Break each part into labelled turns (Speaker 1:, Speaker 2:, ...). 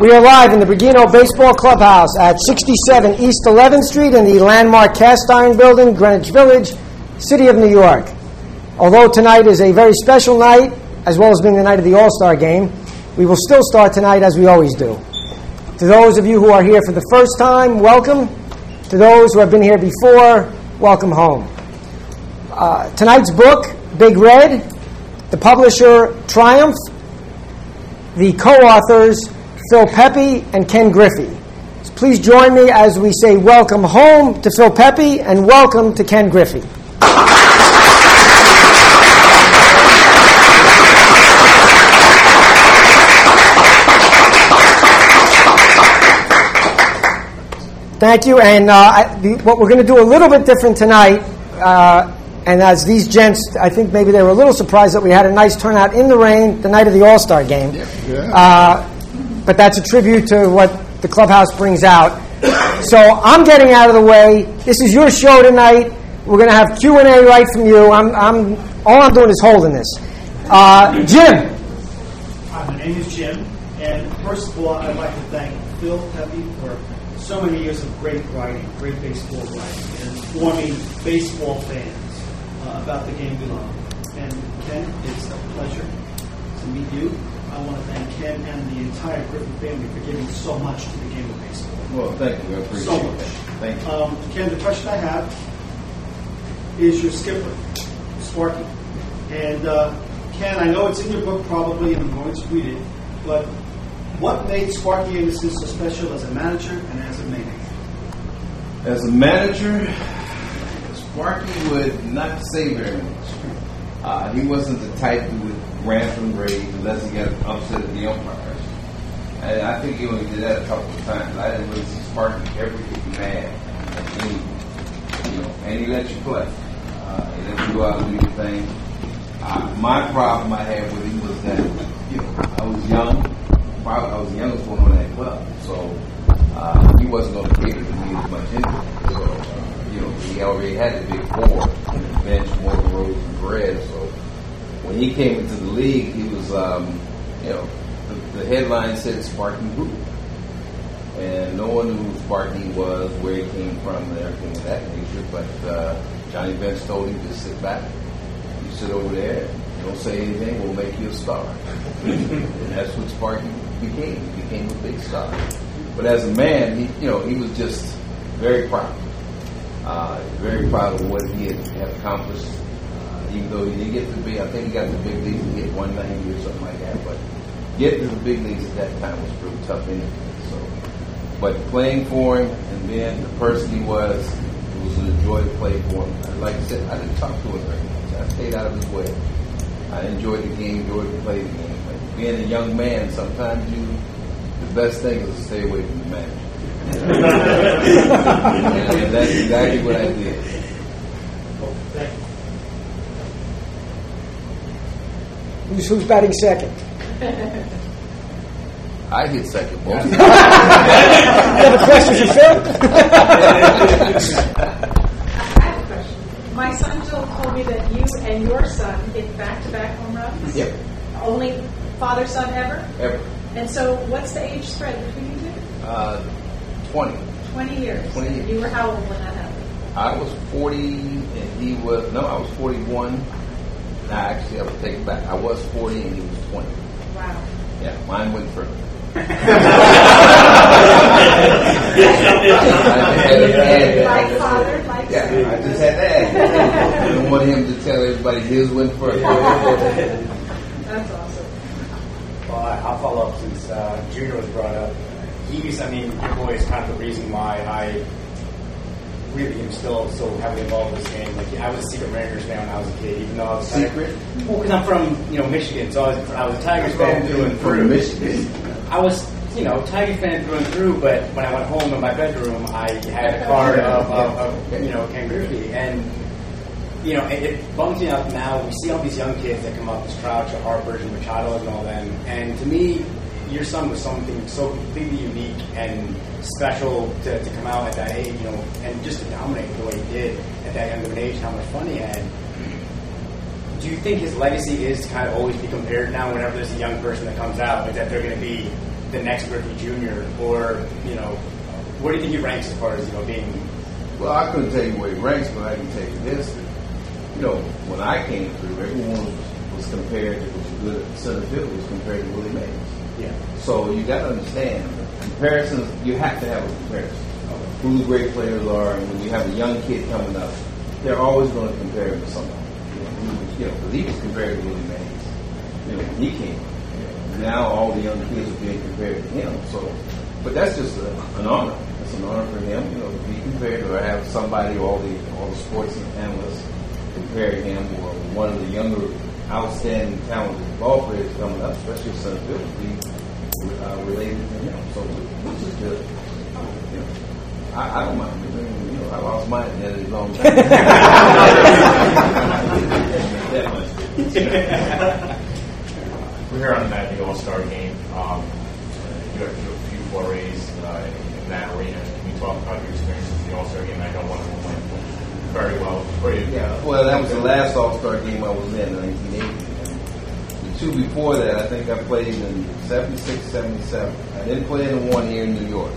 Speaker 1: We are live in the Bergino Baseball Clubhouse at 67 East 11th Street in the landmark Cast Iron Building, Greenwich Village, City of New York. Although tonight is a very special night, as well as being the night of the All Star game, we will still start tonight as we always do. To those of you who are here for the first time, welcome. To those who have been here before, welcome home. Uh, tonight's book, Big Red, the publisher Triumph, the co authors Phil Pepe and Ken Griffey. So please join me as we say welcome home to Phil Pepe and welcome to Ken Griffey. Thank you. And uh, I, the, what we're going to do a little bit different tonight, uh, and as these gents, I think maybe they were a little surprised that we had a nice turnout in the rain the night of the All Star game.
Speaker 2: Yeah.
Speaker 1: Uh, but that's a tribute to what the clubhouse brings out. So I'm getting out of the way. This is your show tonight. We're going to have Q and A right from you. I'm, I'm all I'm doing is holding this. Uh, Jim.
Speaker 3: Hi, my name is Jim, and first of all, I'd like to thank Phil Pepe for so many years of great writing, great baseball writing, and informing baseball fans uh, about the game we love. And Ken, it's a pleasure to meet you. I want to thank Ken and the entire Griffey family for giving so much to the game of baseball.
Speaker 2: Well, thank you. I appreciate
Speaker 3: So much.
Speaker 2: Thank you.
Speaker 3: Um, Ken, the question I have is your skipper, Sparky. And uh, Ken, I know it's in your book probably, and I'm going to read it, but what made Sparky Anderson so special as a manager and as a man?
Speaker 2: As a manager, Sparky would not say very much. Uh, he wasn't the type who from grave unless he got upset at the umpires. And I think he only did that a couple of times. I didn't really see Sparky ever get mad at anyone. You know, and he let you play. Uh, he let you go out and do your thing. Uh, my problem I had with him was that, you know, I was young. I was the youngest one on that club. So uh, he wasn't going to cater to me as much anyway. So, uh, you know, he already had the big four on the bench, Morgan Rose and Perez. So when he came into the league, he was, um, you know, the, the headline said Sparky Who. And no one knew who Sparky was, where he came from, and everything of that nature. But uh, Johnny Bench told him to sit back. You sit over there, don't say anything, we'll make you a star. and that's what Sparky became. He became a big star. But as a man, he, you know, he was just very proud. Uh, very proud of what he had, had accomplished. Even though he didn't get to be, I think he got the big leagues, he hit 190 or something like that. But getting to the big leagues at that time was pretty tough anyway. So, but playing for him and being the person he was, it was an joy to play for him. And like I said, I didn't talk to him very much. I stayed out of his way. I enjoyed the game, enjoyed to play the game. But being a young man, sometimes you, the best thing is to stay away from the manager. and that's exactly what I did.
Speaker 3: Thank you.
Speaker 1: Who's, who's batting second?
Speaker 2: I hit second most.
Speaker 1: You have a question for Phil?
Speaker 4: I have a question. My son Jill told me that you and your son hit back-to-back home runs.
Speaker 2: Yep.
Speaker 4: Only father-son ever.
Speaker 2: Ever.
Speaker 4: And so, what's the age spread between you two?
Speaker 2: Uh, 20.
Speaker 4: Twenty years.
Speaker 2: 20 years.
Speaker 4: You were how old when that happened?
Speaker 2: I was 40 and he was, no, I was 41. Nah, actually, I would take it back. I was 40 and he was 20.
Speaker 4: Wow.
Speaker 2: Yeah, mine went further.
Speaker 4: Like father, like
Speaker 2: Yeah. I just had to ask. I didn't want him to tell everybody his went further.
Speaker 4: That's awesome.
Speaker 5: Well, I- I'll follow up since uh, Junior was brought up. He's, I mean, your boy is kind of the reason why I really am still so heavily involved in this game. Like, I was a secret Mariners fan when I was a kid, even though I was a
Speaker 2: Secret?
Speaker 5: Well, because I'm from, you know, Michigan, so I was, I was a Tigers fan through and through.
Speaker 2: From Michigan.
Speaker 5: I was, you know, Tiger fan through and through, but when I went home in my bedroom, I had a card of, of, of you know, Ken Griffey. And, you know, it, it bums me out now. We see all these young kids that come up, this Trout, Harper's, and Machado, and all them. And to me, your son was something so completely unique and special to, to come out at that age, you know, and just to dominate the way he did at that young of an age, how much fun he had. Do you think his legacy is to kind of always be compared now whenever there's a young person that comes out, that they're going to be the next Griffey Jr. or you know, where do you think he ranks as far as you know being?
Speaker 2: Well, I couldn't tell you where he ranks, but I can tell you this. You know, when I came through, everyone was, compared, it was good center field, was compared to Willie Mays. So you got to understand, comparisons, you have to have a comparison. Of who the great players are, and when you have a young kid coming up, they're always going to compare him to somebody. You know, who was- you know, 'cause he was compared to Willie Mays. You know, he came. Now all the young kids are being compared to him. So, but that's just a, an honor. It's an honor for him, you know, to be compared or have somebody, all the all the sports analysts compare him or one of the younger, outstanding, talented ball players coming up, especially to be uh, related to him. So, which is good. You know, I, I don't mind. I you know, I lost my identity a long time. that much.
Speaker 6: We're here on the Magic All Star game. Um, you have a few forays uh, in that arena. Can you talk about your experience with the All Star game? I know one of them went very well for you.
Speaker 2: Yeah, well, that was the last All Star game I was in, in 1980. Two before that, I think I played in 76, 77. I didn't play in the one here in New York.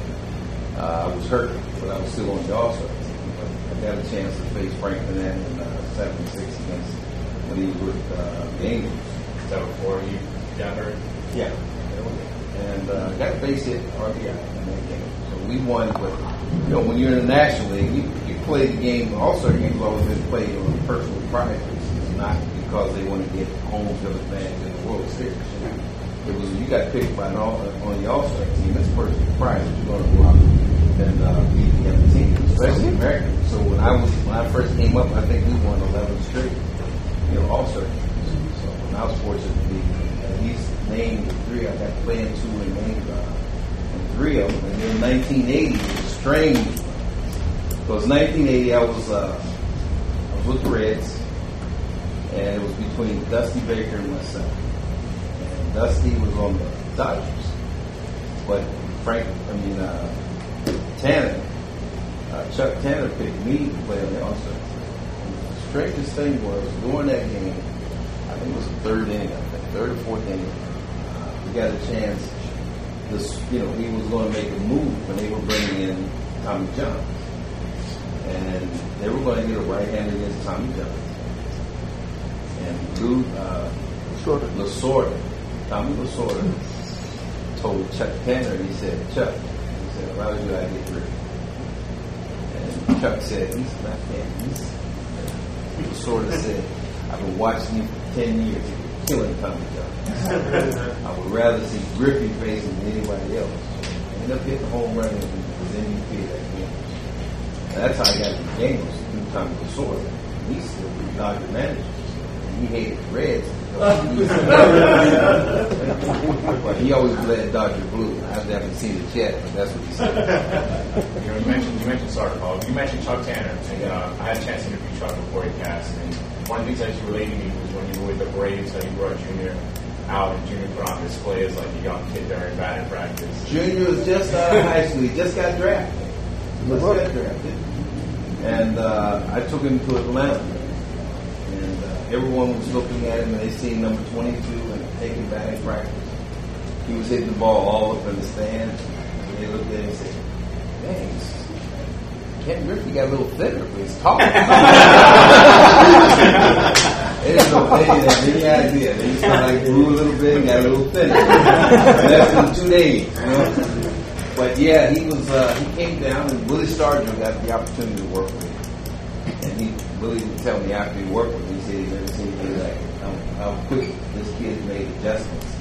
Speaker 2: Uh, I was hurt, but I was still on the All Star. But I got a chance to face Frank Burnett in uh, 76 against when he was with uh, the Angels.
Speaker 6: Is that before you got hurt?
Speaker 2: Yeah. And uh, got a base hit RBI in that game. So we won, but you know, when you're in the National League, you, you play the game. Also, games always been played on personal basis, not because they want to get home field advantage in the World Series. It was you got picked by an all, on the All Star team. It's personal pride you're going to go out and uh, beat the other team, especially American. So when I was when I first came up, I think we won 11 straight, you know, All Star. So when I was fortunate to be at least named three. I got to play in two and named uh, three of them. And then 1980 was strange because 1980 I was uh, I was with the Reds, and it was between Dusty Baker and myself. And Dusty was on the Dodgers, but Frank, I mean uh, Tanner, uh, Chuck Tanner picked me to play on the All Star. The strangest thing was during that game, I think it was the third inning, I think, third or fourth inning, uh, we got a chance. This, you know, he was going to make a move when they were bringing in Tommy John, and they were going to get a right-hander against Tommy John. And Lou uh, Lasorda, Tommy Lasorda, told Chuck Tanner, he said, Chuck, he said, how do I get rid? And Chuck said, he's not He's Lasorda said, I've been watching you for 10 years. You're killing Tommy John. I would rather see Griffey facing than anybody else. I ended up getting a home run the MVP that game. That's how I got the game was through Tommy Lasorda. He's still the Dodger manager. And he hated the Reds. but he always led Dodger blue. I haven't seen it yet, but that's what he said.
Speaker 6: You, know, you mentioned you mentioned sorry, Paul. You mentioned Chuck Tanner, and uh, I had a chance to interview Chuck before he passed. And one of the things that you related to me was when you were with the Braves, how you brought Junior out, and Junior put on display as like a young kid during batting practice.
Speaker 2: Junior was just out of high school. He just got drafted. Just got drafted. And uh, I took him to Atlanta. Everyone was looking at him and they seen number 22 and taking batting practice. He was hitting the ball all up in the stands. And they looked at him and said, he's- Ken Griffey got a little thinner, but he's taller. They didn't they didn't have any idea. They just kind of like grew a little bit and got a little thinner. That's in two days, you know. But yeah, he was. Uh, he came down, and Willie Stargell got the opportunity to work with him. And he Willie would tell me after he worked with him, he never seen like how, how quick this kid made adjustments.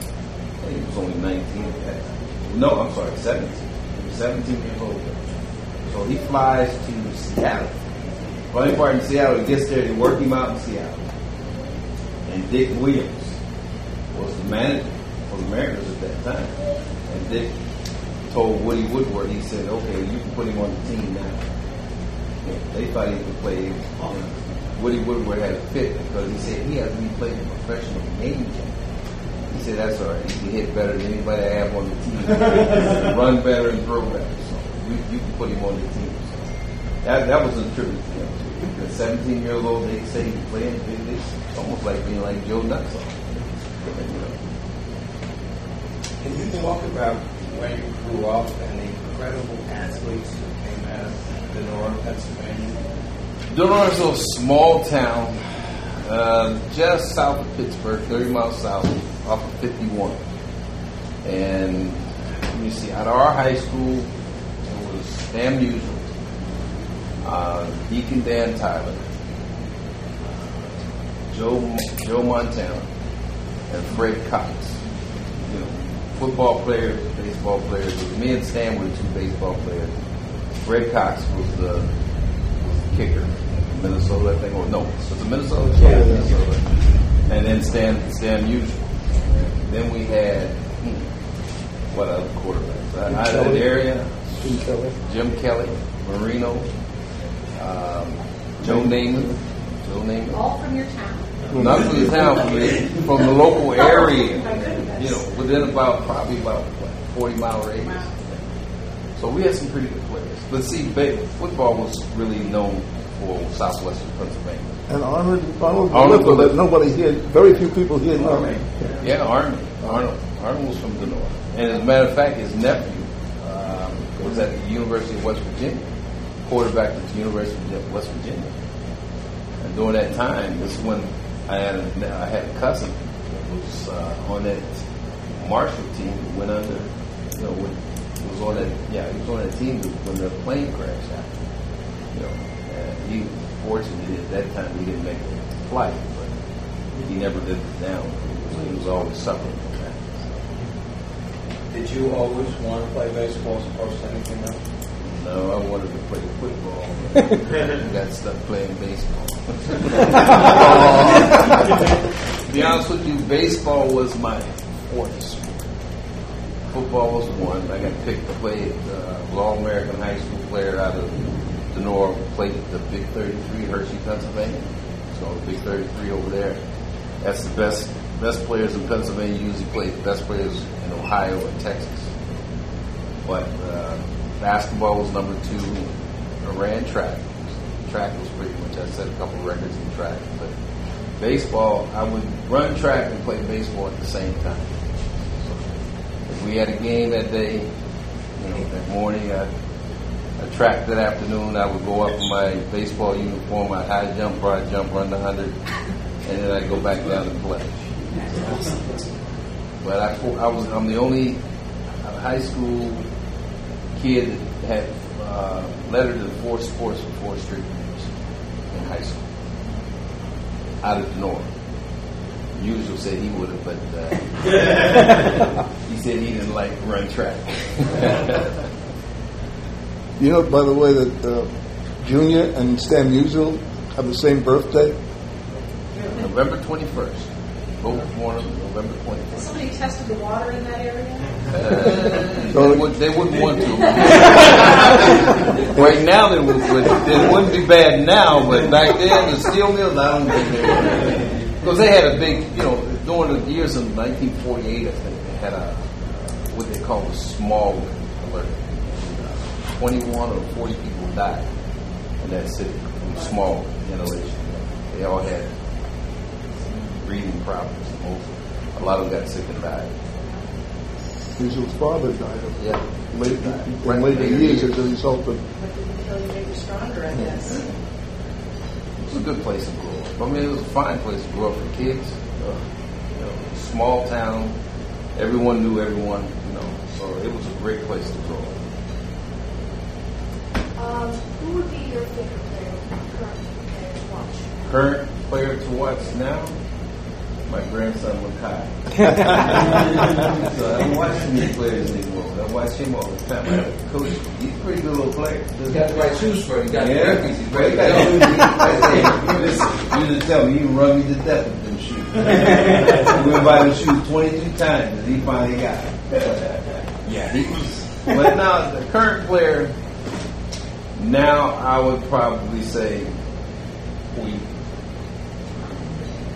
Speaker 2: And he was only 19 at that time. No, I'm sorry, 17. He was 17 years old. So he flies to Seattle. Funny part in Seattle, he gets there, they work him out in Seattle. And Dick Williams was the manager for the Mariners at that time. And Dick told Woody Woodward, he said, okay, you can put him on the team now. Yeah, they thought he could play. And Woody Woodward had a fit because he said he hasn't even played a professional game yet. He said, that's all right. He can hit better than anybody I have on the team. Run better and throw better. So you, you can put him on the team. So that, that was a tribute to him. At 17 years old, they say he's playing. It's almost like being like Joe know.
Speaker 7: Can you talk about where you grew up and the incredible athletes who came out of Donora, Pennsylvania?
Speaker 2: Donora is a small town uh, just south of Pittsburgh, 30 miles south, off of 51. And let me see, out of our high school, it was Stan Musial, uh, Deacon Dan Towler, Joe Joe Montana, and Fred Cox. You know, football players, baseball players. Me and Stan were two baseball players. Fred Cox was the kicker. Minnesota, I think. Or no, was it Minnesota? Yeah, Minnesota. And then Stan Stan Musial. Then we had hmm, what other quarterbacks? Jim out of the area.
Speaker 1: Jim Kelly.
Speaker 2: Jim Kelly, Marino, um, Joe Namath. Joe Namath.
Speaker 4: All from your town.
Speaker 2: Not from the town, from the, from the local area. You know, within about probably about what, 40 mile radius. So we had some pretty good players. But see, ba- football was really known for southwestern Pennsylvania.
Speaker 8: And Arnold, Arnold,
Speaker 2: Arnold Deliver.
Speaker 8: nobody here, very few people here know.
Speaker 2: Yeah, Arnold. Arnold. Arnold was from the north. And as a matter of fact, his nephew um, was at the University of West Virginia, quarterback at the University of West Virginia. And during that time, this is when I had a, I had a cousin that was uh, on that Marshall team that went under, you know, was on that, yeah, he was on that team when the plane crash happened. You know, and he, fortunately, at that time, he didn't make the flight, but he never lived it down. So he was always suffering from that.
Speaker 7: Did you always want to play baseball as opposed to anything else?
Speaker 2: No, I wanted to play football. but got stuck playing baseball. to be honest with you, baseball was my sport. Football was one. I got picked to play uh, Law American High School player out of Donora, played the Big 33, Hershey, Pennsylvania. So Big 33 over there. That's the best best players in Pennsylvania usually play the best players in Ohio and Texas. But uh, basketball was number two. I ran track. Track was pretty much. I set a couple records in track. But baseball, I would run track and play baseball at the same time. We had a game that day, you know, that morning, I, I tracked that afternoon. I would go up in my baseball uniform. I'd high jump, broad jump, run the hundred, and then I'd go back down and play. But I, I was I'm the only high school kid that had uh, lettered in four sports for four straight years in high school out of the north. Musial said he would have, but uh, he said he didn't like run track.
Speaker 8: You know, by the way, that uh, Junior and Stan Musial have the same birthday.
Speaker 2: November 21st. Both born on November 21st.
Speaker 4: Somebody tested the water in that area?
Speaker 2: Uh, they, would, they wouldn't want to. right now, they, would, would, it wouldn't be bad now, but back then, the steel mills, I don't think they were. Because they had a big, you know, during the years of 1948, I think, they had a, what they call a smog alert. 21 or 40 people died in that city from smog inhalation. They all had breathing problems. Most, a lot of them got sick and died.
Speaker 8: Musial's father died of
Speaker 2: Yeah.
Speaker 8: late,
Speaker 2: Right.
Speaker 8: in later years as a result of
Speaker 4: But didn't kill you, stronger, I guess.
Speaker 2: It was a good place to grow I mean, it was a fine place to grow up for kids. Uh, you know, small town. Everyone knew everyone. You know, so it was a great place to grow up.
Speaker 9: Um, who would be your favorite player, current player to watch?
Speaker 2: Current player to watch now, my grandson Makai. so I don't watch any players anymore. I watch him all the time. I coach. He's a pretty good little player.
Speaker 7: You got the right shoes for it. You got the
Speaker 2: Yeah,
Speaker 7: records.
Speaker 2: he's great. Hey, Listen, you just tell me he run me to death with them shoes. we went by the shoes 22 times and he finally got it. Yeah, he was. But now, the current player, now I would probably say we.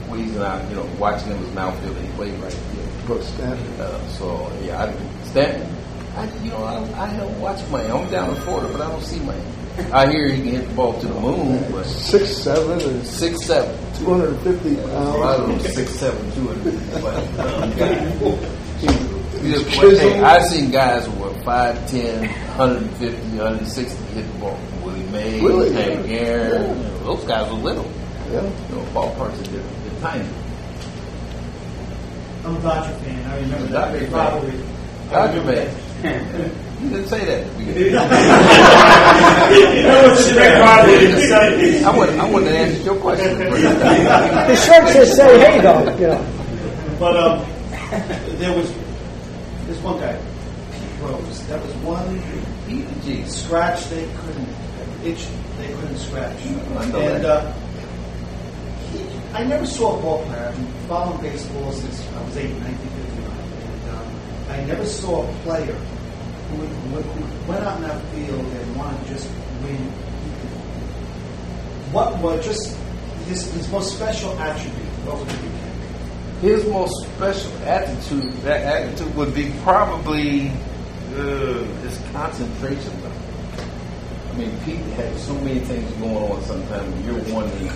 Speaker 2: We's not, you know, watching him as an outfielder. He played right here.
Speaker 8: Brooke Stanton.
Speaker 2: Uh, so yeah, I, Stanton. I, you know, I, I don't watch Miami. I'm down in Florida, but I don't see Miami. I hear he can hit the ball to the moon, but
Speaker 8: Six seven or
Speaker 2: six seven.
Speaker 8: two hundred and fifty
Speaker 2: A lot of them
Speaker 8: pounds.
Speaker 2: six seven, two hundred. But um, yeah, just,
Speaker 8: chiseled.
Speaker 2: hey, I've seen guys who were 5'10", 150, 160 hit the ball. Willie May,
Speaker 8: Really?
Speaker 2: Hank
Speaker 8: Yeah.
Speaker 2: Aaron. know, those guys were little.
Speaker 8: Yeah.
Speaker 2: You know, ballparks are different. They're.
Speaker 3: I'm a Dodger fan. I remember that.
Speaker 2: Dodger fan.
Speaker 3: Probably. I
Speaker 2: Dodger
Speaker 3: remember
Speaker 2: fan. You didn't say that. at the
Speaker 3: that.
Speaker 2: beginning.
Speaker 3: You know what's the big in the 70s?
Speaker 2: I wouldn't, I wouldn't have your question.
Speaker 1: The shirt says say hey though, you know.
Speaker 3: But um, there was this one guy, Pete Rose. That was one
Speaker 2: Gee,
Speaker 3: scratch they couldn't itch. They couldn't scratch.
Speaker 2: I know
Speaker 3: and
Speaker 2: that.
Speaker 3: uh, he, I never saw a ball player. I've been following baseball since I was eight, 1959, and um, I never saw a player who, who, went out in that field and wanted to just win. What was just his, his most special attribute? What would be?
Speaker 2: His most special attitude, that attitude would be probably uh, his concentration. I mean, Pete had so many things going on sometimes. You're wondering,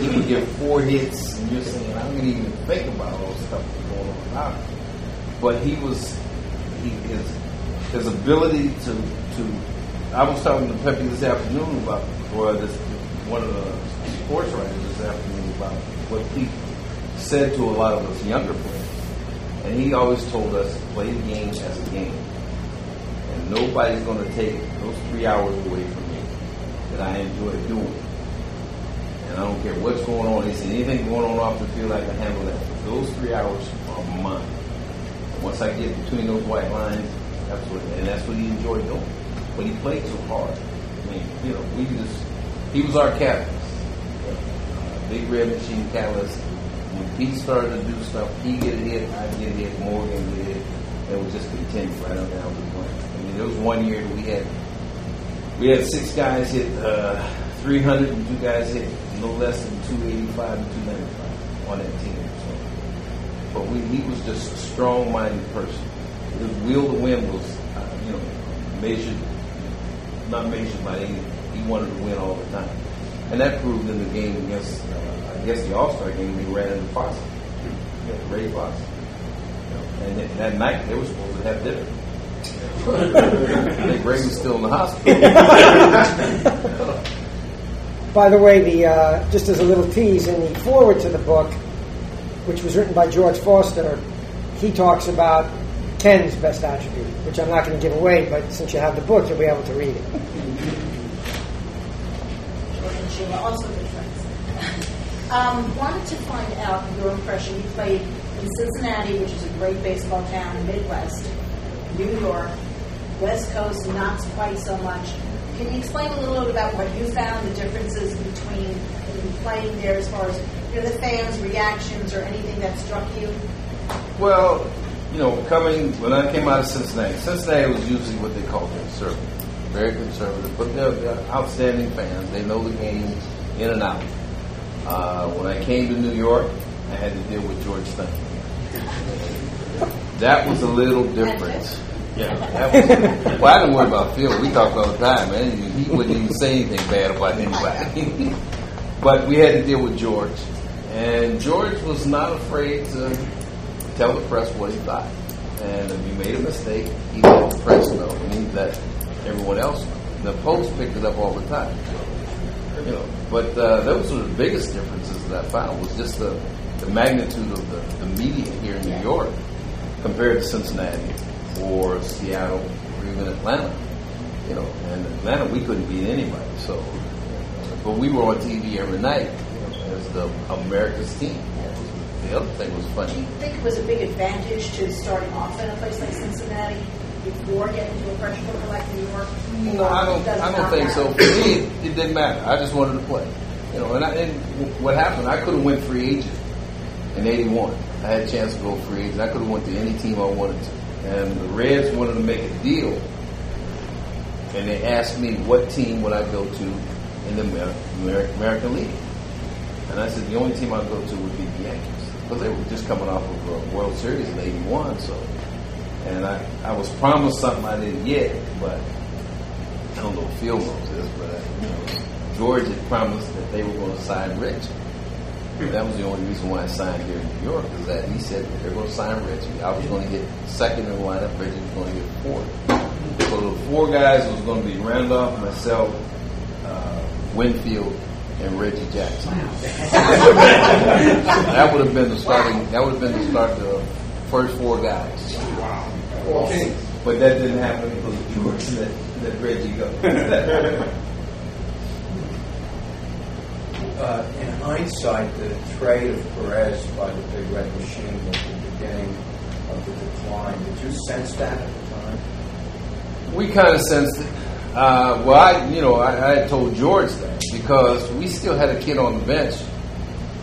Speaker 2: he would get four hits, and you're saying, I didn't even think about all the stuff that's going on. But he was, he, his, his ability to, to, I was talking to Pepe this afternoon about, or this, one of the sports writers this afternoon about what he said to a lot of us younger players. And he always told us, play the game as a game. And nobody's going to take those three hours away from me that I enjoy doing. And I don't care what's going on. He said, anything going on off the field, I can handle that. Those three hours are mine. Once I get between those white lines, that's what, and that's what he enjoyed doing. But he played so hard. I mean, you know, we just, he was our catalyst. Uh, big red machine catalyst. When Pete started to do stuff, he get hit, I get hit, Morgan get a hit. It would just continue right on down the line. I mean, there was one year that we had we had six guys hit uh, 300 and two guys hit no less than 285 and 295 on that team. So, but we, he was just a strong-minded person. His will to win was, uh, you know, measured, not measured by any. He wanted to win all the time, and that proved in the game against, uh, I guess, the All-Star game. We ran into Fosse, yeah, Ray Fosse, you know, and that- that night they were supposed to have dinner. I think Ray was still in the hospital.
Speaker 1: By the way, the uh, just as a little tease in the forward to the book, which was written by George Foster, he talks about Ken's best attribute, which I'm not going to give away, but since you have the book, you'll be able to read it.
Speaker 10: Also good friends. um, wanted to find out your impression. You played in Cincinnati, which is a great baseball town in Midwest, New York, West Coast, not quite so much. Can you explain a little bit about what you found, the differences between playing there as far as you know, the fans' reactions or anything that struck you?
Speaker 2: Well, you know, coming when I came out of Cincinnati, Cincinnati was usually what they call conservative, very conservative, but they're, they're outstanding fans. They know the game in and out. Uh, when I came to New York, I had to deal with George Steinbrenner. That was a little different. Yeah, was, well, I didn't worry about Phil. We talked all the time, man. He wouldn't even say anything bad about anybody. but we had to deal with George, and George was not afraid to tell the press what he thought. And if you made a mistake, he let the press know, and he let everyone else know. The Post picked it up all the time. You know, but uh, those were the biggest differences that I found was just the, the magnitude of the, the media here in New York compared to Cincinnati or Seattle or even Atlanta. You know, and Atlanta we couldn't beat anybody. So, but we were on TV every night you know, as the America's team. The other thing was funny.
Speaker 10: Do you think it was a big advantage to starting off in a place like Cincinnati before getting to a pressure cooker like New York?
Speaker 2: No, I don't. I don't think so. For me, it, it didn't matter. I just wanted to play. You know, and, I, and what happened? I could have went free agent in '81. I had a chance to go free agent. I could have went to any team I wanted to. And the Reds wanted to make a deal, and they asked me what team would I go to in the Amer- Amer- American League. And I said the only team I'd go to would be the Yankees because they were just coming off of a World Series in '81. So, and I, I was promised something I didn't get, but I don't know if Phil knows this, but uh, you know, George had promised that they were going to sign Rich. That was the only reason why I signed here in New York, is that he said they're going to sign Reggie. I was going to get second in the lineup, Reggie was going to get fourth. So the four guys was going to be Randolph, myself, uh, Winfield, and Reggie Jackson. that would have been the starting. That would have been the start of the first four guys.
Speaker 7: Wow.
Speaker 2: But that didn't happen because of George let, let Reggie go.
Speaker 7: Uh, in hindsight, the trade of Perez by the Big Red Machine was the beginning of the decline. Did you sense that at the time?
Speaker 2: we kind of sensed it. Uh, well, I, you know, I, I told George that because we still had a kid on the bench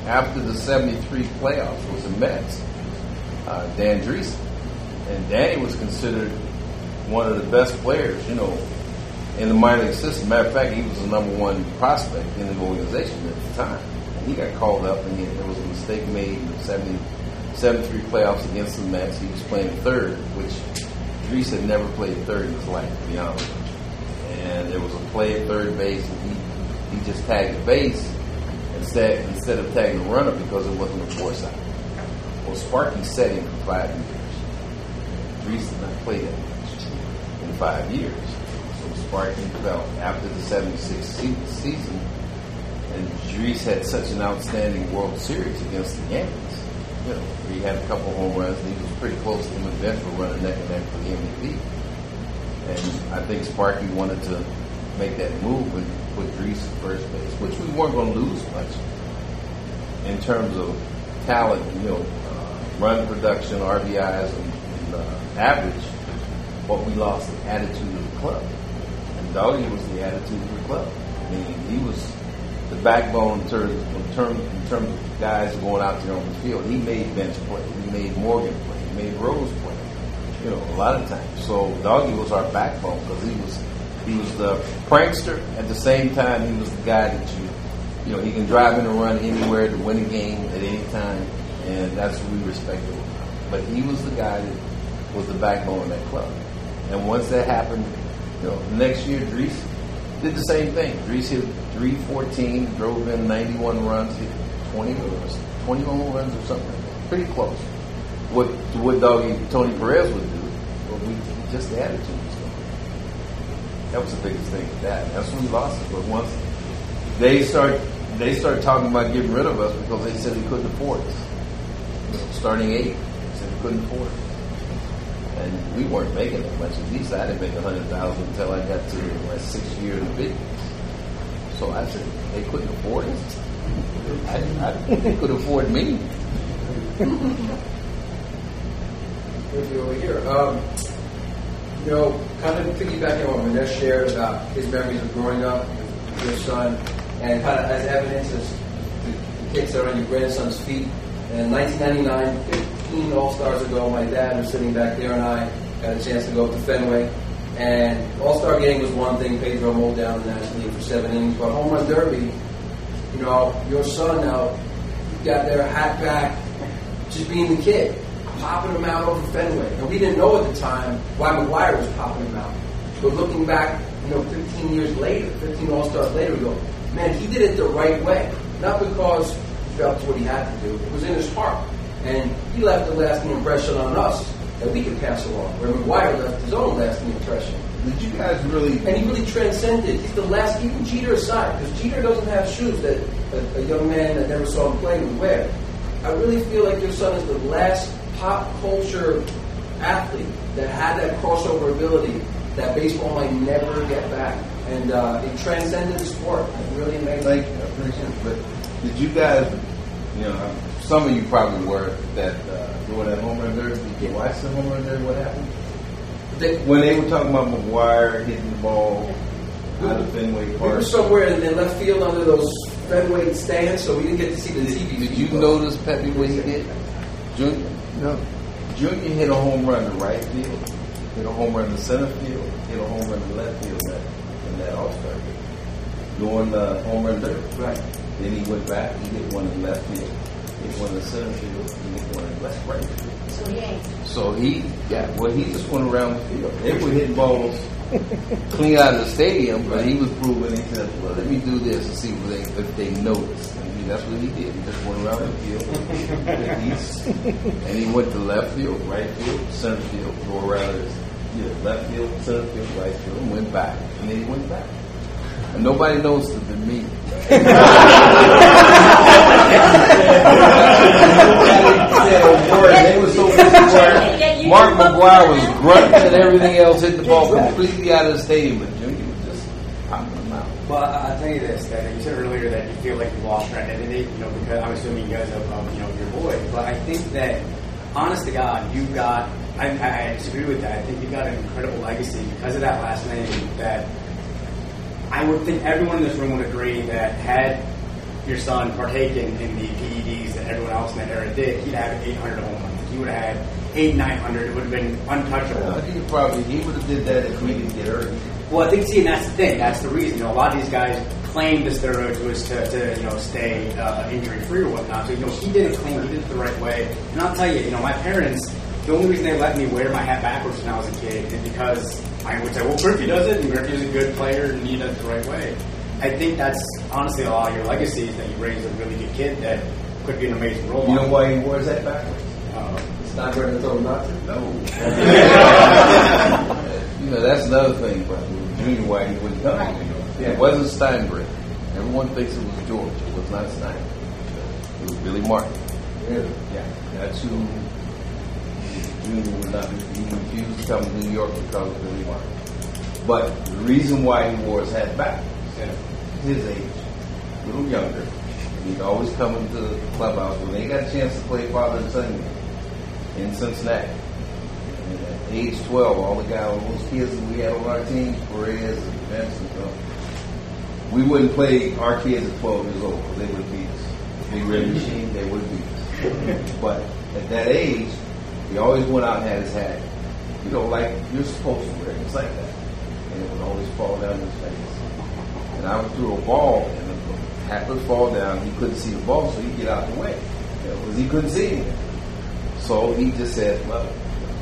Speaker 2: after the '73 playoffs was the Mets, uh, Dan Driessen, and Danny was considered one of the best players, you know, in the minor league system. Matter of fact, he was the number one prospect in the organization at the time. And he got called up, and he, there was a mistake made in the 70, 73 playoffs against the Mets. He was playing third, which Drees had never played third in his life, to be honest. And there was a play at third base, and he, he just tagged the base instead instead of tagging the runner because it wasn't a force out. Well, Sparky set him for five years. Drees did not play that much in five years. Sparky fell after the 76 season, and Drees had such an outstanding World Series against the Yankees. You know, he had a couple home runs, and he was pretty close to him and Bench running neck and neck for the MVP. And I think Sparky wanted to make that move and put Drees first base, which we weren't going to lose much in terms of talent, you know, uh, run production, RBIs, and, and uh, average. But we lost the attitude of the club. Doggy was the attitude of the club. I mean, he was the backbone in terms, in terms, in terms of guys going out there on the field. He made Bench play. He made Morgan play. He made Rose play. You know, a lot of times. So Doggy was our backbone because he was he was the prankster. At the same time, he was the guy that you you know he can drive in and run anywhere to win a game at any time, and that's what we respected. But he was the guy that was the backbone of that club. And once that happened, know, next year Drees did the same thing. Drees hit 314, drove in 91 runs, hit 20 or 20 home runs or something. Pretty close. What what doggy Tony Perez would do, well, we just the attitude gone. That was the biggest thing that. That's when we lost it. But once they start they started talking about getting rid of us because they said they couldn't afford us. Starting eight, they said they couldn't afford. And we weren't making that much. At least I didn't make a hundred thousand until I got to my sixth year in the leagues. So I said they couldn't afford us. I, I they could afford me.
Speaker 11: over here. Um, you know, kind of piggybacking on what Manesh shared about his memories of growing up with your son, and kind of as evidence as the, the kicks that are on your grandson's feet. In 1999, 15 All Stars ago, my dad was sitting back there, and I got a chance to go up to Fenway. And All Star game was one thing. Pedro mowed down the National League for seven innings, but home run derby, you know, your son now got their hat back, just being the kid popping them out over Fenway. And we didn't know at the time why McGwire was popping them out. But looking back, you know, 15 years later, 15 All Stars later, we go, man, he did it the right way. Not because he felt what he had to do, it was in his heart. And he left a lasting impression on us that we could pass along, where McGwire left his own lasting impression.
Speaker 2: Did you guys really?
Speaker 11: And he really transcended. He's the last, even Jeter aside, because Jeter doesn't have shoes that a, a young man that never saw him play would wear. I really feel like your son is the last pop culture athlete that had that crossover ability that baseball might never get back. And uh, it transcended the sport. It really amazing.
Speaker 2: Thank you. I appreciate it. But did you guys, you know, some of you probably were that uh, doing that home run derby. Did you watch the home run derby? What happened?
Speaker 11: They,
Speaker 2: when they were talking about McGwire hitting the ball out of Fenway Park.
Speaker 11: We were somewhere in, in left field under those Fenway stands, so we didn't get to see the TV.
Speaker 2: Did you notice Pepe what he did? Junior?
Speaker 8: No.
Speaker 2: Junior hit a home run to right field, hit a home run to center field, hit a home run to left field in that, in that All Star game. Doing the home run derby.
Speaker 11: Right.
Speaker 2: Then he went back, he hit one in left field, one in center field, he one in left right field.
Speaker 10: So he ain't.
Speaker 2: So he, yeah, well, he just went around the field. They were hitting balls clean out of the stadium, but he was proving. He said, "Well, let me do this and see if they if they notice." And, you That's what he did. He just went around the field, east, and he went to left field, right field, center field, or rather, yeah, left field, center field, right field, and went back, and then he went back. And nobody knows than me. Mark McGwire was grunting and everything else, hit the ball completely out of the stadium, but Junior was.
Speaker 5: Well, I- tell you this, that you said earlier that you feel like you lost your identity, you know, because I'm assuming you guys have, um, you know, your boy. But I think that, honest to God, you've got, I, I disagree with that. I think you've got an incredible legacy because of that last name that I would think everyone in this room would agree that had your son partaken in the PEDs that everyone else in that era did, he'd have 800 home runs. He would have had eight, 900. It would have been untouchable.
Speaker 2: I think probably he would have did that if we didn't get hurt.
Speaker 5: Well, I think, see, and that's the thing. That's the reason. You know, a lot of these guys claim the steroids was to, to you know, stay uh, injury free or whatnot. So, you know, he did it clean. He did it the right way. And I'll tell you, you know, my parents, the only reason they let me wear my hat backwards when I was a kid is because I would say, well, Griffey does it, and Griffey's a good player, and he does it the right way. I think that's honestly a lot of your legacy is that you raised a really good kid that could be an amazing role
Speaker 2: You know why he wears that backwards?
Speaker 5: Uh,
Speaker 11: It's not going to throw not to.
Speaker 2: No. you know, that's another thing about Junior why he wouldn't come. You know.
Speaker 11: Yeah.
Speaker 2: It wasn't Steinbrenner. Everyone thinks it was George. It was not Steinbrenner. It was Billy Martin.
Speaker 11: Really?
Speaker 2: Yeah. That's who Junior would not he refused to come to New York because of Billy Martin. But the reason why he wore his hat back, his age, a little younger, he'd always come into the clubhouse when they got a chance to play father and son in Cincinnati. And at age 12, all the guys, all those kids that we had on our team, Perez and Vince and stuff, we wouldn't play our kids at 12 years old because they would beat us. Big red machine, they would beat us. but at that age, he always went out and had his hat, you know, like you're supposed to wear it. It's like that. And it would always fall down his face. And I would throw a ball, and the hat would fall down. He couldn't see the ball, so he'd get out of the way because he couldn't see anything. So he just said, well,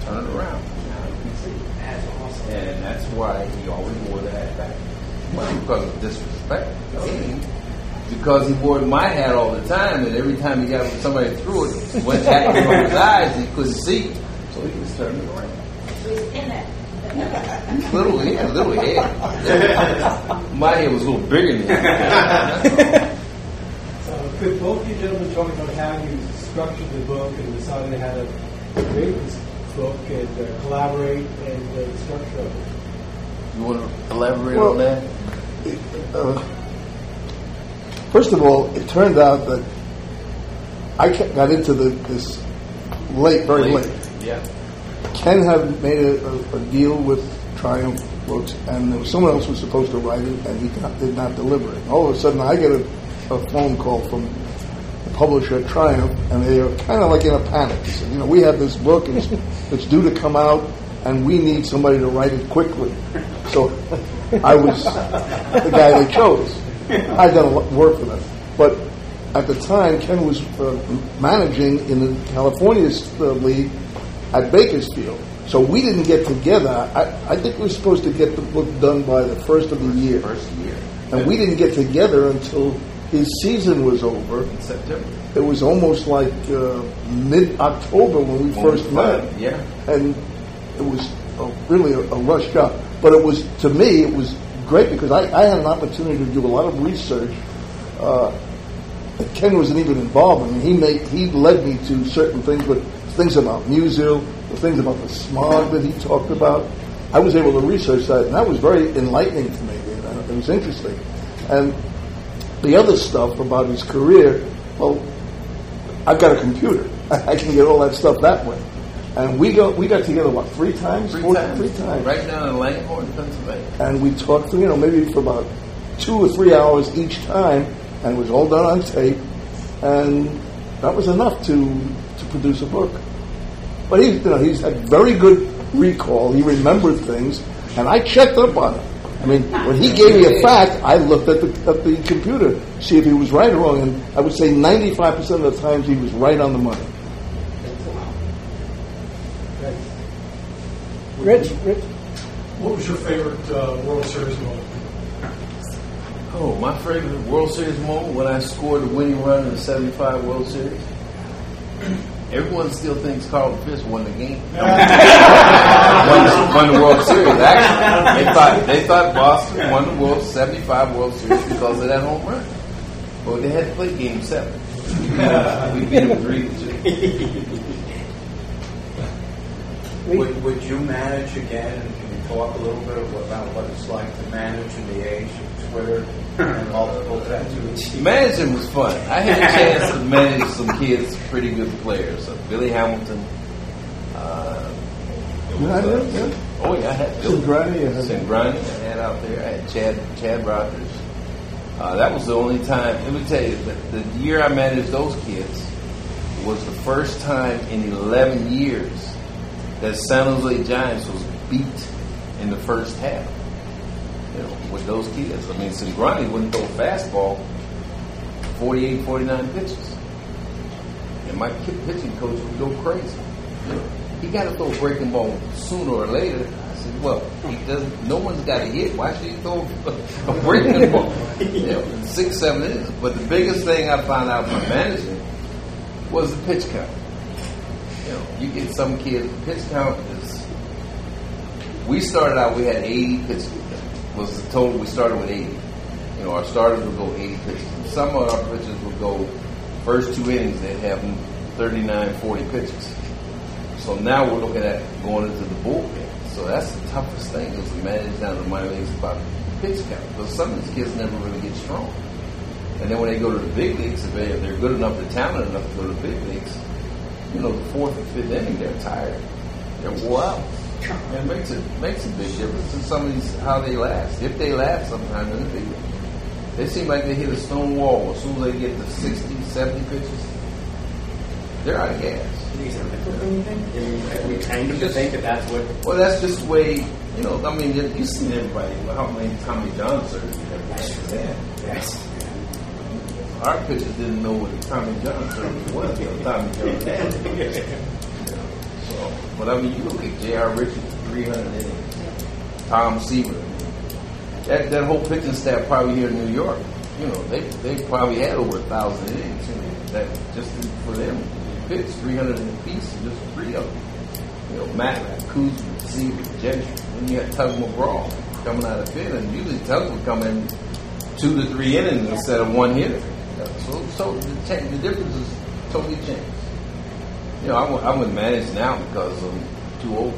Speaker 2: turn it around. Now you can see.
Speaker 5: that's awesome.
Speaker 2: And that's why he always wore the hat back. Not because of disrespect. Because he wore my hat all the time, and every time he got somebody threw it, went hat over his eyes, he couldn't see. So he just turned it around.
Speaker 10: So he's in that.
Speaker 2: Little, he had a little head. My head was a little bigger than that.
Speaker 12: Uh, could both of you gentlemen talk about how you structured the book and decided how to create this book and uh, collaborate and uh, structure of it?
Speaker 2: You want to elaborate
Speaker 8: Well,
Speaker 2: on that?
Speaker 8: Uh, first of all, it turned out that I got into the, this late, very late.
Speaker 2: Yeah.
Speaker 8: Ken had made a, a, a deal with Triumph Books, and there was someone else was supposed to write it, and he got, did not deliver it. All of a sudden, I get a, a phone call from the publisher at Triumph, and they are kind of like in a panic. They said, you know, we have this book, and it's, it's due to come out, and we need somebody to write it quickly. So I was the guy they chose. I'd done a lot of work for them. But at the time, Ken was uh, managing in the California uh, League at Bakersfield. So we didn't get together. I, I think we were supposed to get the book done by the first of the year.
Speaker 2: First year.
Speaker 8: And we didn't get together until his season was over.
Speaker 2: In September.
Speaker 8: It was almost like uh, mid October when we first met.
Speaker 2: Yeah.
Speaker 8: And it was a, really a, a rush job. But it was, to me, it was great because I, I had an opportunity to do a lot of research. Uh, Ken wasn't even involved in. He made, he led me to certain things, but things about Musial, the things about the smog that he talked about. I was able to research that, and that was very enlightening to me. You know, it was interesting. And the other stuff about his career, well, I've got a computer. I can get all that stuff that way. And we got we got together what three times,
Speaker 2: Three
Speaker 8: Four-
Speaker 2: times.
Speaker 8: three times,
Speaker 2: Right down in Langhorne, Pennsylvania.
Speaker 8: and we talked for you know maybe for about two or three hours each time, and it was all done on tape, and that was enough to to produce a book. But he's you know he's had very good recall. He remembered things, and I checked up on it. I mean, when he gave me a fact, I looked at the at the computer see if he was right or wrong, and I would say ninety five percent of the times he was right on the money.
Speaker 1: Rich, Rich.
Speaker 12: What was your favorite uh, World Series moment?
Speaker 2: Oh, my favorite World Series moment when I scored the winning run in the '75 World Series. Everyone still thinks Carl Fisk won the game. won, the, won the World Series. Actually, they thought they thought Boston won the World '75 World Series because of that home run. But they had to play Game Seven. we beat them three to two.
Speaker 7: Would, would you manage again? And can you talk a little bit about what it's like to manage in the age of Twitter and multiple tattoos?
Speaker 2: Managing was fun. I had a chance to manage some kids, pretty good players. Uh, Billy Hamilton. Uh,
Speaker 8: had
Speaker 2: uh. Oh yeah, I had Billy.
Speaker 8: Cingrani, you had
Speaker 2: I had out there. I had Chad Chad Rogers. Uh, that was the only time. Let me tell you, the, the year I managed those kids was the first time in 11 years that San Jose Giants was beat in the first half. You know, with those kids. I mean, Cingrani wouldn't throw a fastball 48, 49 pitches. And my pitching coach would go crazy. You know, he got to throw a breaking ball sooner or later. I said, well, he doesn't. No one's got to hit. Why should he throw a, a breaking ball? You know, six, seven innings. But the biggest thing I found out from managing was the pitch count. You get some kids. Pitch count is. We started out. We had 80 pitches. Was the total? We started with 80. You know, our starters would go 80 pitches. Some of our pitchers would go first two innings. They'd have 39, 40 pitches. So now we're looking at going into the bullpen. So that's the toughest thing is to manage down the minor leagues about pitch count. Because some of these kids never really get strong. And then when they go to the big leagues, if, they, if they're good enough, they're talented enough to go to the big leagues, you know, the fourth or fifth inning, they're tired. They're wore out. And it makes it makes a big difference in some of these how they last. If they last sometimes in the big. They seem like they hit a stone wall as soon as they get to 60, 70 pitches. They're out of gas.
Speaker 5: Is there a mental thing, you think? I mean, we kind of think that that's what.
Speaker 2: Well, that's just the way, you know, I mean, you- you've seen everybody, how many Tommy John surgeries had.
Speaker 5: Yes.
Speaker 2: Our pitchers didn't know what a Tommy John surgery was until Tommy John had. So, but I mean, you look at J.R. Richards, 300 innings, Tom Seaver. That, that whole pitching staff probably here in New York, you know, they, they probably had over a thousand innings. You know, that just for them, pitch 300 in a piece, just three of them. You know, Matt, Koosman, Seaver, Gentry. Then you had Tug McGraw coming out of pit, and usually Tug would come in two to three innings instead of one hitter. So, so the, cha- the difference is totally changed. You know, I would, I would manage now because I'm too old.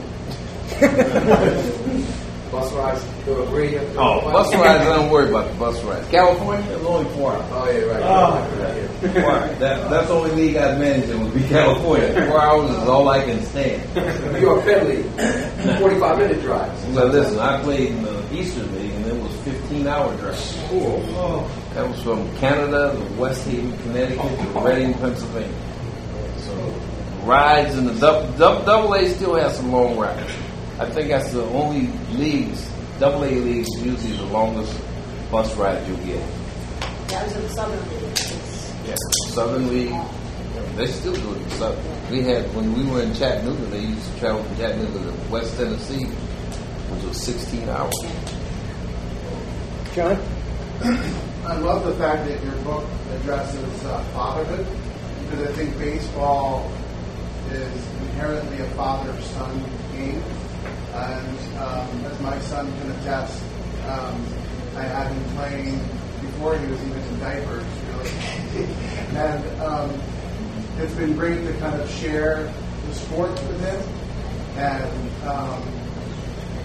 Speaker 11: Bus rides go to Brady.
Speaker 2: Oh, bus rides, I don't worry about the bus rides. California, it's only four hours.
Speaker 11: Oh, yeah, right.
Speaker 2: Oh. Four hours. That, that's the only league I'd manage in would be California. Four hours is all I can stand.
Speaker 11: New York Penn League, 45 minute drives.
Speaker 2: So listen, I played in the Eastern League and it was 15 hour drive.
Speaker 11: Cool.
Speaker 2: That was from Canada to West Haven, Connecticut to Reading, Pennsylvania. So rides in the double, double, double A still has some long rides. I think that's the only leagues, double A leagues, usually the longest bus ride you'll get.
Speaker 10: That was in the Southern League.
Speaker 2: Yeah, Southern League, they still do it in Southern. We had when we were in Chattanooga, they used to travel from Chattanooga to West Tennessee, which was 16 hours.
Speaker 1: John?
Speaker 13: I love the fact that your book addresses uh, fatherhood because I think baseball is inherently a father-son game. And um, as my son can attest, um, I had him playing before he was even in diapers, really. and um, it's been great to kind of share the sports with him. And um,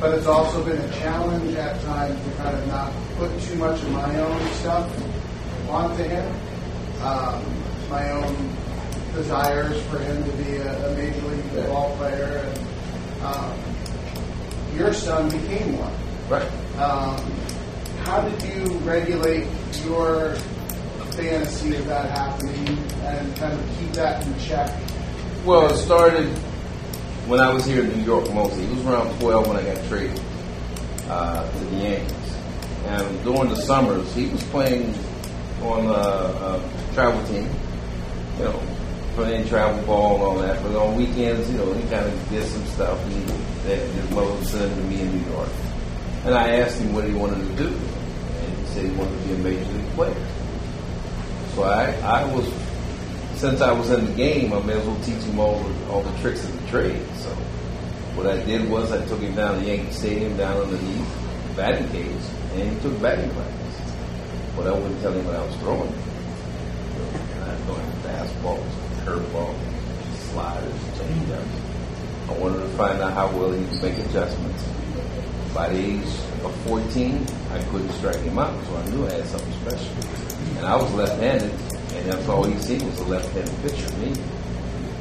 Speaker 13: but it's also been a challenge at times to kind of not put too much of my own stuff onto him. Um, my own desires for him to be a, a major league football player, and um, your son became one.
Speaker 2: Right.
Speaker 13: Um, how did you regulate your fantasy of that happening and kind of keep that in check?
Speaker 2: Well, it started when I was here in New York mostly. It was around 12 when I got traded uh, to the Yankees. And during the summers, he was playing on a, a travel team, you know, playing travel ball and all that. But on weekends, you know, he kind of did some stuff. And that would send him to me in New York. And I asked him what he wanted to do. And he said he wanted to be a major league player. So I, I was, since I was in the game, I may as well teach him all the, all the tricks of the trade. So what I did was I took him down to Yankee Stadium, down the batting cage, and he took batting practice. But I wouldn't tell him what I was throwing. I was throwing fastballs, curveballs, sliders, changeups. I wanted to find out how well he could make adjustments. By the age of 14, I couldn't strike him out, so I knew I had something special. And I was left-handed, and that's all he seen was a left-handed pitcher, me.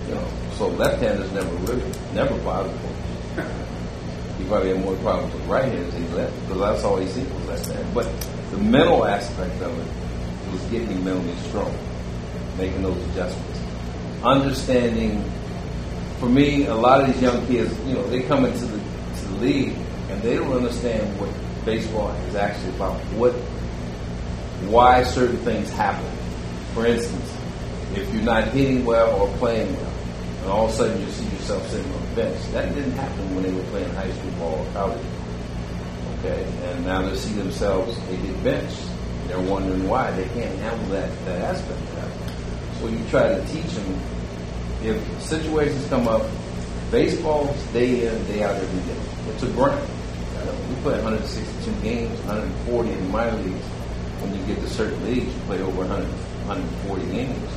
Speaker 2: You know, so left-handers never really, never bothered me. He probably had more problems with right-handers than left, because that's all he seen was left-handed. But the mental aspect of it was getting mentally strong, making those adjustments, understanding. For me, a lot of these young kids, you know, they come into the to the league and they don't understand what baseball is actually about. What, why certain things happen. For instance, if you're not hitting well or playing well, and all of a sudden you see yourself sitting on the bench, that didn't happen when they were playing high school ball or college. Okay, and now they see themselves they get benched. They're wondering why they can't handle that that aspect of that. So you try to teach them if situations come up, baseball's day in day out every day. It's a grind. Uh, we play 162 games, 140 in the minor leagues. When you get to certain leagues, you play over 100, 140 games.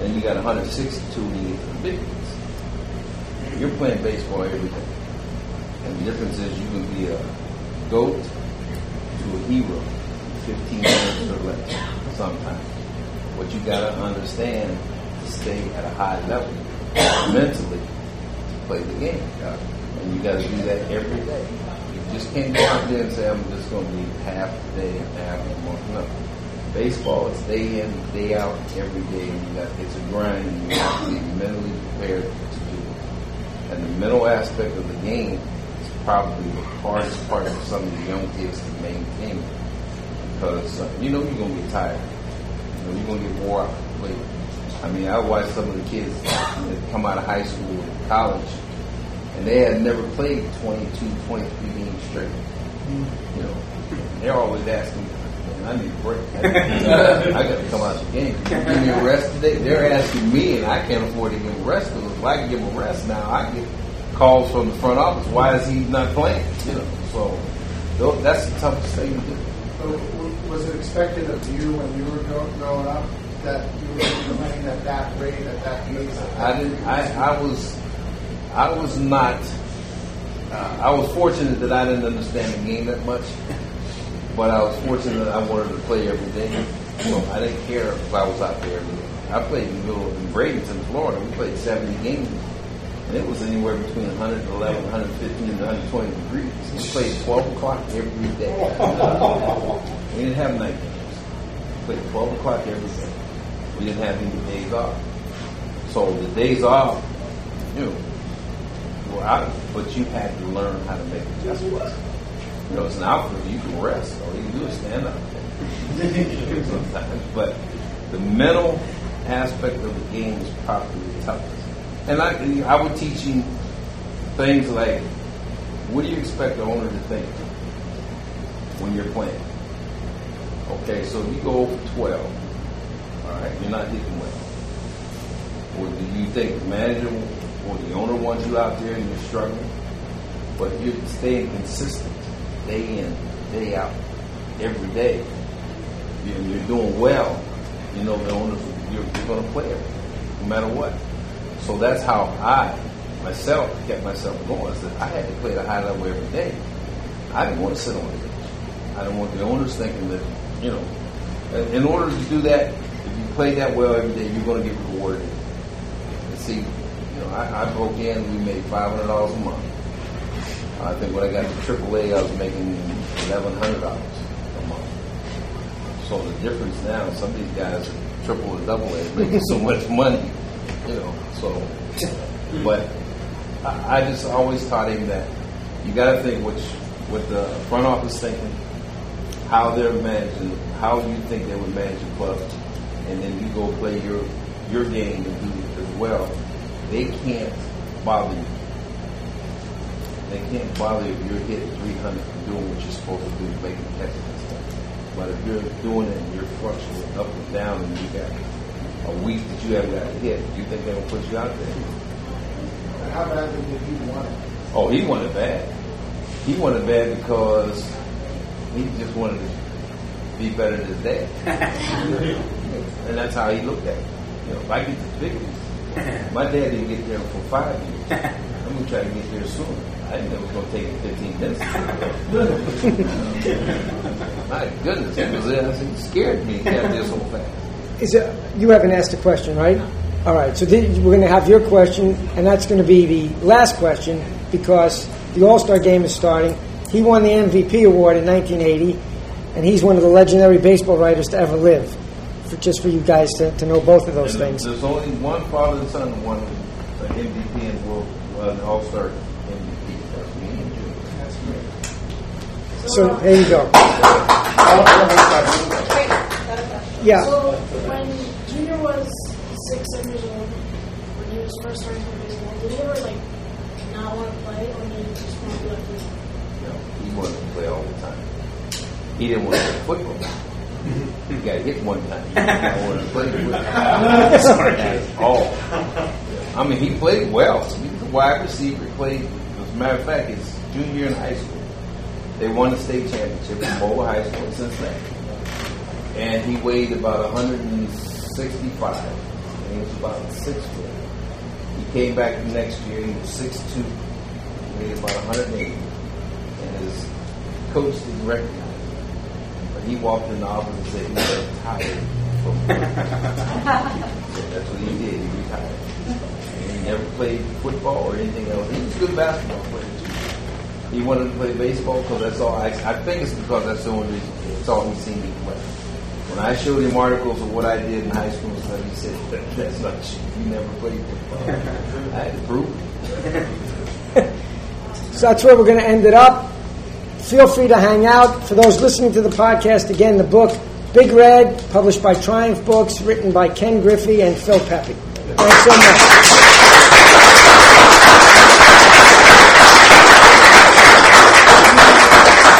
Speaker 2: And you got 162 when you get to the big leagues. You're playing baseball every day. And the difference is you can be a goat to a hero in 15 minutes or less sometimes. What you got to understand stay at a high level mentally to play the game. And you got to do that every day. You just can't go out there and say, I'm just going to be half the day and half the month. No. Baseball is day in, day out, every day. And you got, it's a grind and you have to be mentally prepared to do it. And the mental aspect of the game is probably the hardest part for some of the young kids to maintain. Because uh, you know you're going to get tired. You know, you're going to get wore out later. I mean, I watched some of the kids that come out of high school and college and they had never played 22, 23 games straight. You know, they're always asking, man, I need a break. I got to come out of the game. Give me a rest today. They're asking me, and I can't afford to give them a rest because if I can give them a rest now, I get calls from the front office. Why is he not playing? You know, so that's the toughest thing to do.
Speaker 13: So was it expected of you when you were growing up that you at that rate, at that pace?
Speaker 2: I didn't. I, I was. I was not. Uh, I was fortunate that I didn't understand the game that much, but I was fortunate that I wanted to play every day. So I didn't care if I was out there. I played in, middle, in Bradenton, Florida. We played 70 games, and it was anywhere between 111, 115, and 120 degrees. We played 12 o'clock every day. we didn't have night games. We played 12 o'clock every day. We didn't have any days off. So the days off, you know, were out, but you had to learn how to make adjustments. You know, it's an outfield. You can rest. All you can do is stand up sometimes. But the mental aspect of the game is probably the toughest. And I, I would teach you things like, what do you expect the owner to think when you're playing? Okay, so you go for 12. Right, you're not hitting well. Or do you think the manager or the owner wants you out there and you're struggling? But you're staying consistent day in, day out, every day. You're, you're doing well. You know the owners, you're, you're going to play it, no matter what. So that's how I, myself, kept myself going. Is that I had to play a high level every day. I didn't want to sit on the bench. I didn't want the owners thinking that, you know, in order to do that, you play that well every day, you're going to get rewarded. And see, you know, I, I broke in, we made $500 a month. I think when I got to AAA, I was making $1,100 a month. So the difference now, some of these guys are triple or double A making so much money, you know. So, but I, I just always taught him that you got to think which, what the front office thinking, how they're managing, how you think they would manage your club, and then you go play your your game and do it as well. They can't bother you. They can't bother you if you're hitting 300 and doing what you're supposed to do, making catches and stuff. But if you're doing it and you're fluctuating up and down and you got a week that you haven't got a hit, you think they're gonna put you out there?
Speaker 13: How badly did he want it?
Speaker 2: Oh, he wanted bad. He wanted bad because he just wanted to be better than his dad. and that's how he looked at it. You know, if I get the figures, my dad didn't get there for five years. I'm gonna try to get there soon. I didn't know it was gonna take 15 minutes. my goodness, it was uh, it scared me. He got there so fast.
Speaker 1: Is it, you haven't asked a question, right? All right, so then we're going to have your question, and that's going to be the last question because the All Star game is starting. He won the MVP award in 1980, and he's one of the legendary baseball writers to ever live. For, just for you guys to, to know both of those
Speaker 2: And
Speaker 1: things.
Speaker 2: There's only one father and son who uh, won an MVP in the world, well, an All Star MVP. That's me and Junior. That's me.
Speaker 1: So there you go. Yeah.
Speaker 9: So when Junior was six, seven years old, when he was first starting playing baseball, did he ever like not want to play, or did he just want to be like?
Speaker 2: No, he wanted to play all the time. He didn't want to play football. He got hit one time. He didn't want to play football.
Speaker 1: Sorry.
Speaker 2: All. I mean, he played well. He was a wide receiver. Played, as a matter of fact, his junior year in high school, they won the state championship in Moeller High School in Cincinnati. And he weighed about 165. And he was about six foot. He came back the next year. He was 6'2". He weighed about 180. And his coach didn't recognize he walked in the office and said he was from That's what he did. He retired. And he never played football or anything else. He was a good basketball player too. He wanted to play baseball because that's all. I, I think it's because that's the only reason. It's all he's seen me play. When I showed him articles of what I did in high school and stuff, he said, that, "That's not true. You never played football." I had to prove it.
Speaker 1: So that's where we're going to end it up. Feel free to hang out. For those listening to the podcast, again, the book Big Red, published by Triumph Books, written by Ken Griffey and Phil Pepe. Thanks so much.